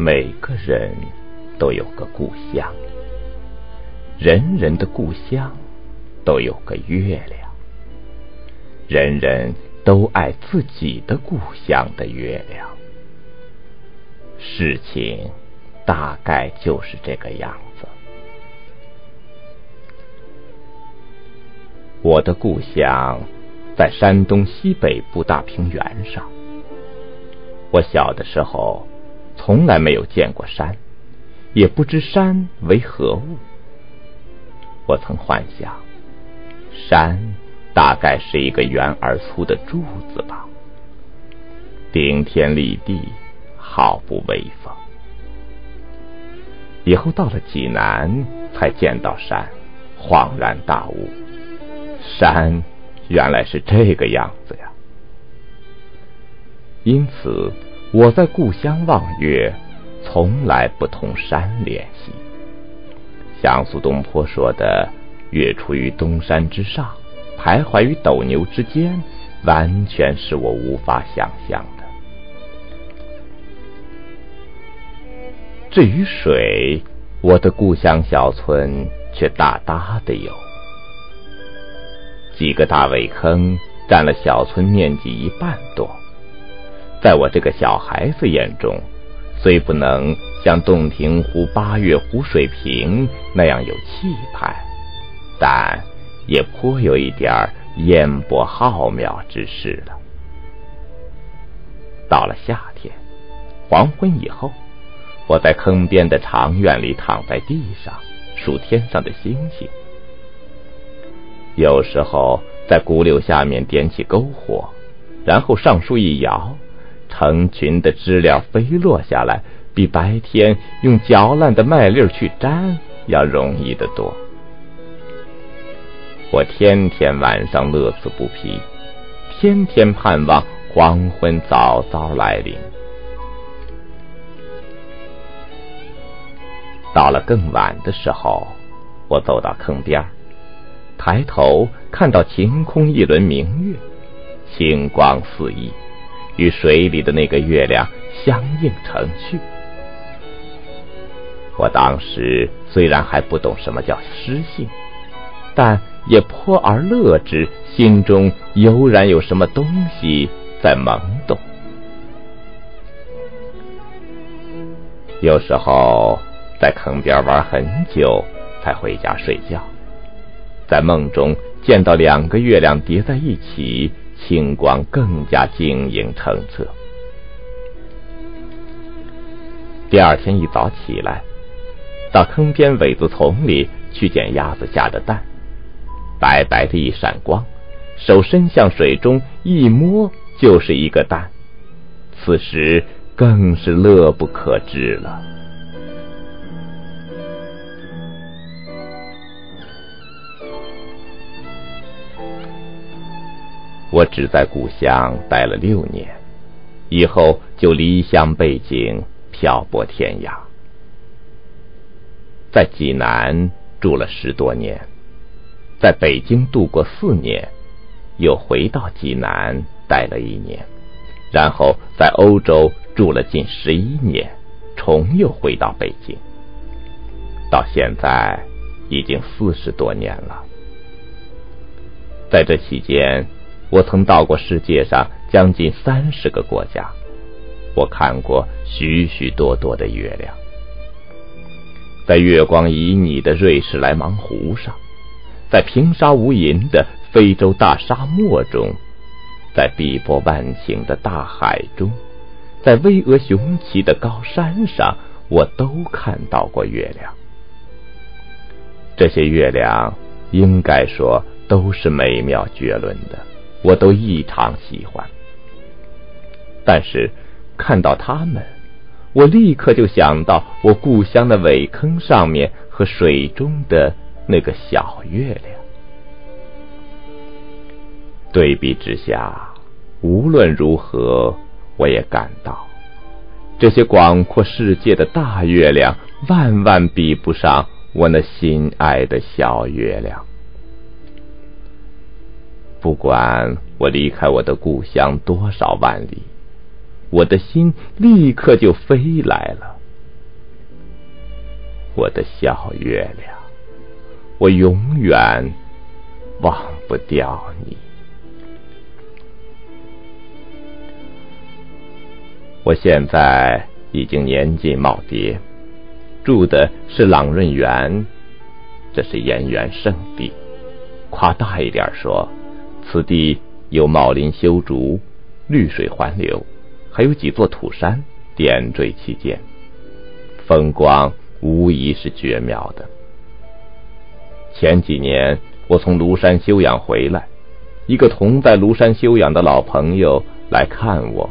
每个人都有个故乡，人人的故乡都有个月亮，人人都爱自己的故乡的月亮。事情大概就是这个样子。我的故乡在山东西北部大平原上。我小的时候。从来没有见过山，也不知山为何物。我曾幻想，山大概是一个圆而粗的柱子吧，顶天立地，毫不威风。以后到了济南，才见到山，恍然大悟，山原来是这个样子呀。因此。我在故乡望月，从来不同山联系。像苏东坡说的“月出于东山之上，徘徊于斗牛之间”，完全是我无法想象的。至于水，我的故乡小村却大大的有，几个大苇坑占了小村面积一半多。在我这个小孩子眼中，虽不能像洞庭湖、八月湖水平那样有气派，但也颇有一点烟波浩渺之势了。到了夏天，黄昏以后，我在坑边的长院里躺在地上数天上的星星，有时候在古柳下面点起篝火，然后上树一摇。成群的知了飞落下来，比白天用嚼烂的麦粒去粘要容易得多。我天天晚上乐此不疲，天天盼望黄昏早早来临。到了更晚的时候，我走到坑边，抬头看到晴空一轮明月，星光四溢。与水里的那个月亮相映成趣。我当时虽然还不懂什么叫诗性，但也颇而乐之，心中悠然有什么东西在懵懂。有时候在坑边玩很久，才回家睡觉，在梦中见到两个月亮叠在一起。星光更加晶莹澄澈。第二天一早起来，到坑边苇子丛里去捡鸭子下的蛋，白白的一闪光，手伸向水中一摸，就是一个蛋。此时更是乐不可支了。我只在故乡待了六年，以后就离乡背井，漂泊天涯。在济南住了十多年，在北京度过四年，又回到济南待了一年，然后在欧洲住了近十一年，重又回到北京。到现在已经四十多年了，在这期间。我曾到过世界上将近三十个国家，我看过许许多多的月亮，在月光旖旎的瑞士莱芒湖上，在平沙无垠的非洲大沙漠中，在碧波万顷的大海中，在巍峨雄奇的高山上，我都看到过月亮。这些月亮应该说都是美妙绝伦的。我都异常喜欢，但是看到他们，我立刻就想到我故乡的苇坑上面和水中的那个小月亮。对比之下，无论如何，我也感到这些广阔世界的大月亮，万万比不上我那心爱的小月亮。不管我离开我的故乡多少万里，我的心立刻就飞来了，我的小月亮，我永远忘不掉你。我现在已经年近耄耋，住的是朗润园，这是燕园圣地。夸大一点说，此地有茂林修竹，绿水环流，还有几座土山点缀其间，风光无疑是绝妙的。前几年我从庐山休养回来，一个同在庐山休养的老朋友来看我，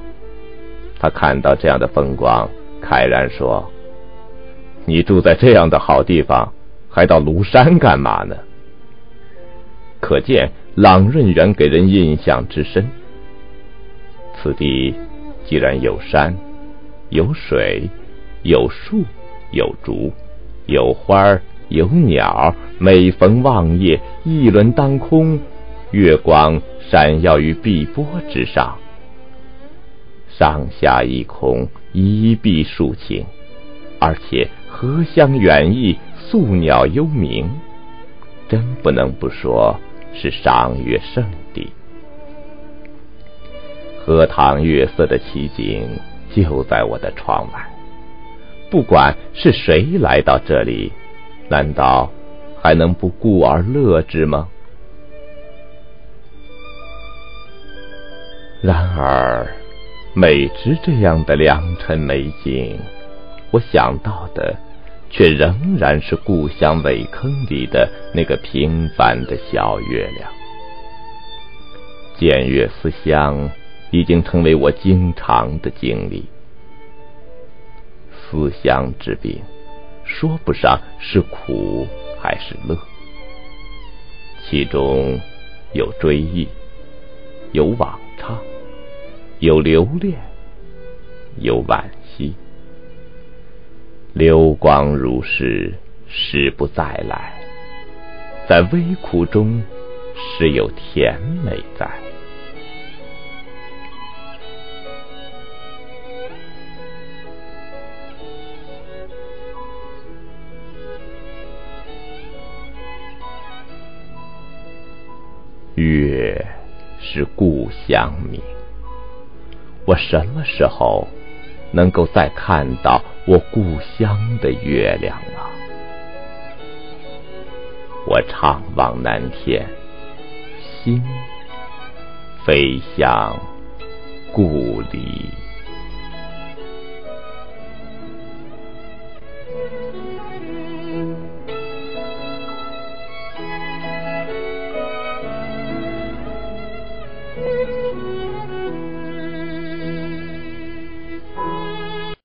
他看到这样的风光，慨然说：“你住在这样的好地方，还到庐山干嘛呢？”可见朗润园给人印象之深。此地既然有山、有水、有树、有竹、有花有鸟，每逢望夜，一轮当空，月光闪耀于碧波之上，上下一空，一碧数晴，而且荷香远溢，宿鸟幽鸣，真不能不说。是赏月圣地，荷塘月色的奇景就在我的窗外。不管是谁来到这里，难道还能不顾而乐之吗？然而，每值这样的良辰美景，我想到的。却仍然是故乡苇坑里的那个平凡的小月亮。见月思乡已经成为我经常的经历。思乡之病，说不上是苦还是乐，其中有追忆，有往畅，有留恋，有惋惜。流光如逝，时不再来。在微苦中，时有甜美在。月是故乡明，我什么时候？能够再看到我故乡的月亮啊！我怅望南天，心飞向故里。